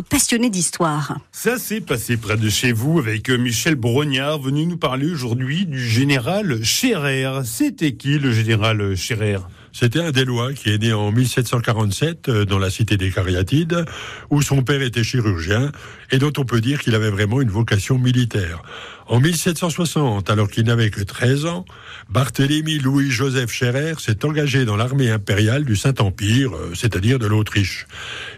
passionné d'histoire. Ça s'est passé près de chez vous avec Michel Brognard, venu nous parler aujourd'hui du général Scherer. C'était qui le général Scherer? C'était un Délois qui est né en 1747 euh, dans la cité des Cariatides, où son père était chirurgien et dont on peut dire qu'il avait vraiment une vocation militaire. En 1760, alors qu'il n'avait que 13 ans, Barthélemy Louis-Joseph Scherer s'est engagé dans l'armée impériale du Saint-Empire, euh, c'est-à-dire de l'Autriche.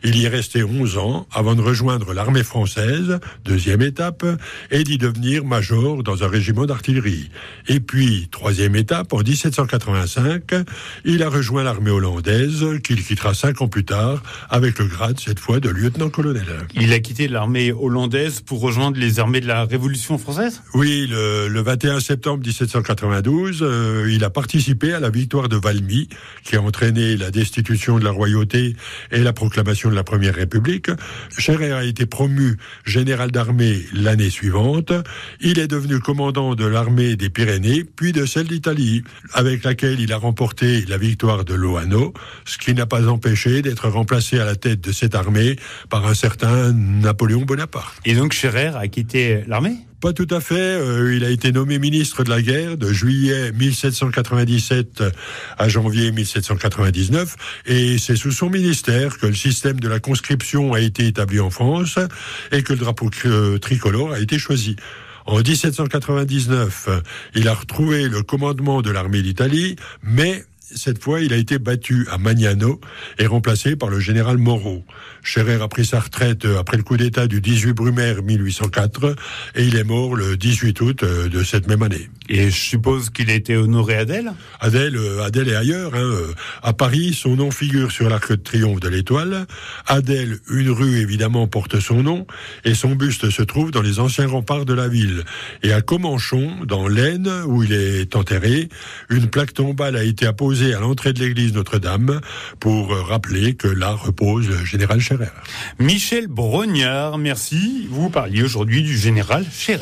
Il y est resté 11 ans avant de rejoindre l'armée française, deuxième étape, et d'y devenir major dans un régiment d'artillerie. Et puis, troisième étape, en 1785, il a rejoint l'armée hollandaise, qu'il quittera cinq ans plus tard, avec le grade cette fois de lieutenant-colonel. Il a quitté l'armée hollandaise pour rejoindre les armées de la Révolution française? Oui, le, 21 septembre 1792, euh, il a participé à la victoire de Valmy, qui a entraîné la destitution de la royauté et la proclamation de la Première République. Scherer a été promu général d'armée l'année suivante. Il est devenu commandant de l'armée des Pyrénées, puis de celle d'Italie, avec laquelle il a remporté la victoire victoire de Loano, ce qui n'a pas empêché d'être remplacé à la tête de cette armée par un certain Napoléon Bonaparte. Et donc Scherer a quitté l'armée? Pas tout à fait. Euh, il a été nommé ministre de la guerre de juillet 1797 à janvier 1799 et c'est sous son ministère que le système de la conscription a été établi en France et que le drapeau tricolore a été choisi. En 1799, il a retrouvé le commandement de l'armée d'Italie, mais cette fois, il a été battu à Magnano et remplacé par le général Moreau. Scherer a pris sa retraite après le coup d'État du 18 Brumaire 1804 et il est mort le 18 août euh, de cette même année. Et je suppose qu'il a été honoré Adèle? Adèle, euh, Adèle est ailleurs. Hein. Euh, à Paris, son nom figure sur l'arc de triomphe de l'Étoile. Adèle, une rue évidemment porte son nom et son buste se trouve dans les anciens remparts de la ville. Et à Comanchon, dans l'Aisne, où il est enterré, une plaque tombale a été apposée à l'entrée de l'église Notre-Dame pour rappeler que là repose le général Scherer. Michel Brognard, merci. Vous parliez aujourd'hui du général Scherer.